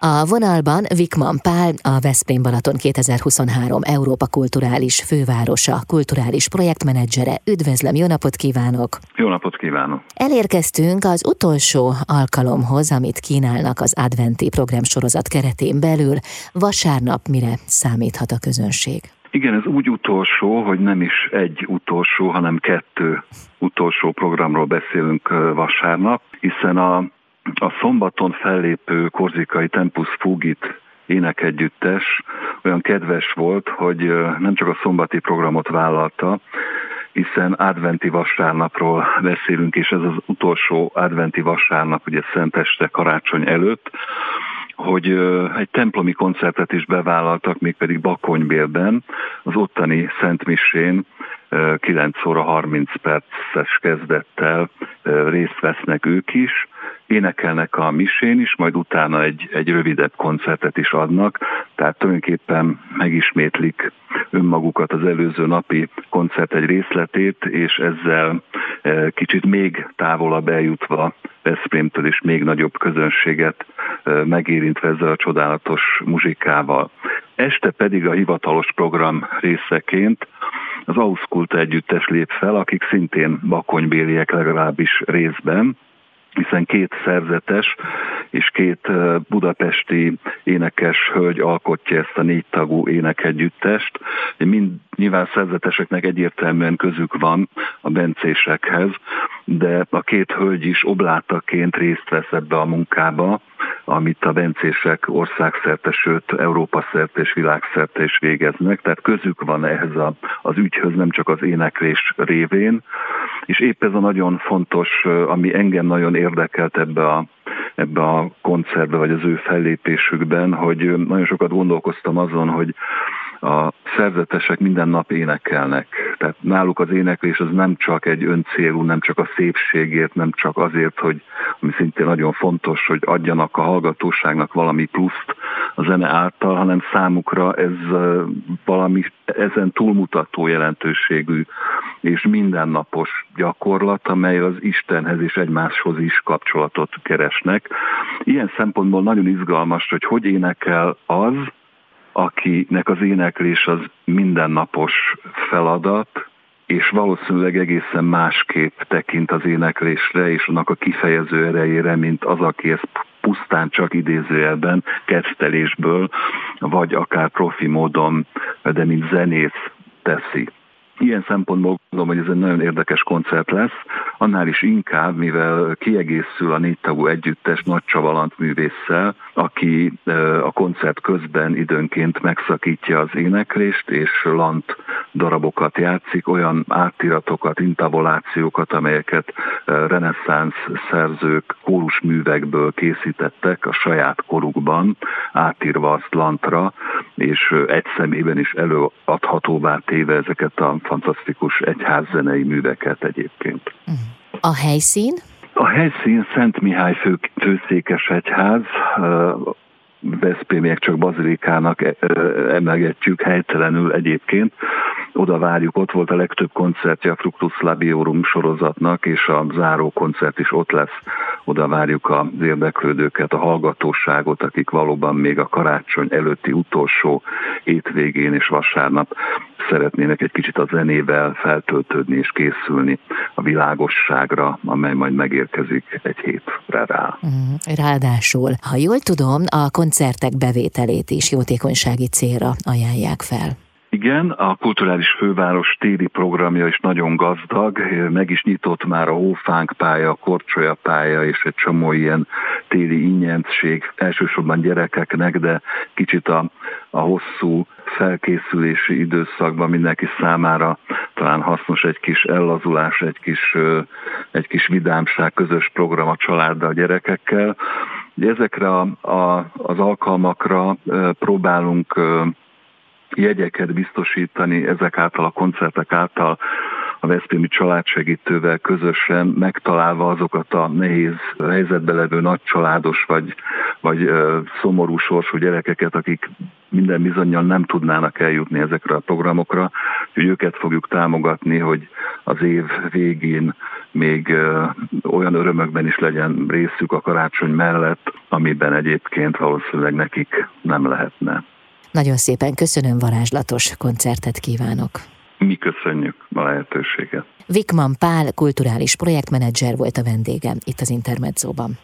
A vonalban Vikman Pál, a Veszprém Balaton 2023 Európa Kulturális Fővárosa, kulturális projektmenedzsere. Üdvözlöm, jó napot kívánok! Jó napot kívánok! Elérkeztünk az utolsó alkalomhoz, amit kínálnak az adventi programsorozat keretén belül. Vasárnap mire számíthat a közönség? Igen, ez úgy utolsó, hogy nem is egy utolsó, hanem kettő utolsó programról beszélünk vasárnap, hiszen a, a szombaton fellépő korzikai Tempus Fugit énekegyüttes olyan kedves volt, hogy nem csak a szombati programot vállalta, hiszen adventi vasárnapról beszélünk, és ez az utolsó adventi vasárnap, ugye Szenteste karácsony előtt, hogy egy templomi koncertet is bevállaltak, mégpedig Bakonybélben, az ottani Szentmisén 9 óra 30 perces kezdettel részt vesznek ők is, énekelnek a misén is, majd utána egy, egy rövidebb koncertet is adnak, tehát tulajdonképpen megismétlik önmagukat az előző napi koncert egy részletét, és ezzel kicsit még távolabb eljutva Veszprémtől is még nagyobb közönséget megérintve ezzel a csodálatos muzsikával. Este pedig a hivatalos program részeként az Auszkulta együttes lép fel, akik szintén bakonybéliek legalábbis részben, hiszen két szerzetes és két budapesti énekes hölgy alkotja ezt a négy tagú énekegyüttest. Mind nyilván szerzeteseknek egyértelműen közük van a bencésekhez, de a két hölgy is oblátaként részt vesz ebbe a munkába, amit a bencések országszerte, sőt Európa szerte és világszerte is végeznek, tehát közük van ehhez a, az ügyhöz, nem csak az éneklés révén, és épp ez a nagyon fontos, ami engem nagyon érdekelt ebbe a, ebbe a koncertbe, vagy az ő fellépésükben, hogy nagyon sokat gondolkoztam azon, hogy a szerzetesek minden nap énekelnek. Tehát náluk az éneklés az nem csak egy öncélú, nem csak a szépségért, nem csak azért, hogy ami szintén nagyon fontos, hogy adjanak a hallgatóságnak valami pluszt a zene által, hanem számukra ez valami ezen túlmutató jelentőségű és mindennapos gyakorlat, amely az Istenhez és egymáshoz is kapcsolatot keresnek. Ilyen szempontból nagyon izgalmas, hogy hogy énekel az, akinek az éneklés az mindennapos feladat, és valószínűleg egészen másképp tekint az éneklésre és annak a kifejező erejére, mint az, aki ezt pusztán csak idézőjelben, kezdtelésből, vagy akár profi módon, de mint zenész teszi. Ilyen szempontból gondolom, hogy ez egy nagyon érdekes koncert lesz, annál is inkább, mivel kiegészül a négy tagú együttes Nagy Csavalant művésszel, aki a koncert közben időnként megszakítja az éneklést, és lant darabokat játszik, olyan átiratokat, intabolációkat, amelyeket reneszánsz szerzők kórusművekből készítettek a saját korukban, átírva azt lantra, és egy szemében is előadhatóvá téve ezeket a fantasztikus egyházzenei műveket egyébként. A helyszín? A helyszín Szent Mihály fő, főszékes egyház, Veszprémiek csak bazilikának emelgetjük helytelenül egyébként. Oda várjuk, ott volt a legtöbb koncertje a Fructus Labiorum sorozatnak, és a záró koncert is ott lesz. Oda várjuk az érdeklődőket, a hallgatóságot, akik valóban még a karácsony előtti utolsó hétvégén és vasárnap szeretnének egy kicsit a zenével feltöltődni és készülni a világosságra, amely majd megérkezik egy hétre rá. Mm, ráadásul, ha jól tudom, a koncertek bevételét is jótékonysági célra ajánlják fel. Igen, a Kulturális Főváros téli programja is nagyon gazdag, meg is nyitott már a Hófánk pálya, a Korcsolya pálya és egy csomó ilyen téli ingyentség, elsősorban gyerekeknek, de kicsit a, a hosszú felkészülési időszakban mindenki számára talán hasznos egy kis ellazulás, egy kis, egy kis vidámság, közös program a családdal, a gyerekekkel. Ezekre a, a, az alkalmakra próbálunk jegyeket biztosítani ezek által a koncertek által a Veszprémi családsegítővel közösen megtalálva azokat a nehéz helyzetbe levő nagycsaládos vagy, vagy szomorú sorsú gyerekeket, akik minden bizonyal nem tudnának eljutni ezekre a programokra, hogy őket fogjuk támogatni, hogy az év végén még olyan örömökben is legyen részük a karácsony mellett, amiben egyébként valószínűleg nekik nem lehetne. Nagyon szépen köszönöm, varázslatos koncertet kívánok! Mi köszönjük a lehetőséget. Vikman Pál kulturális projektmenedzser volt a vendégem itt az Intermedzóban.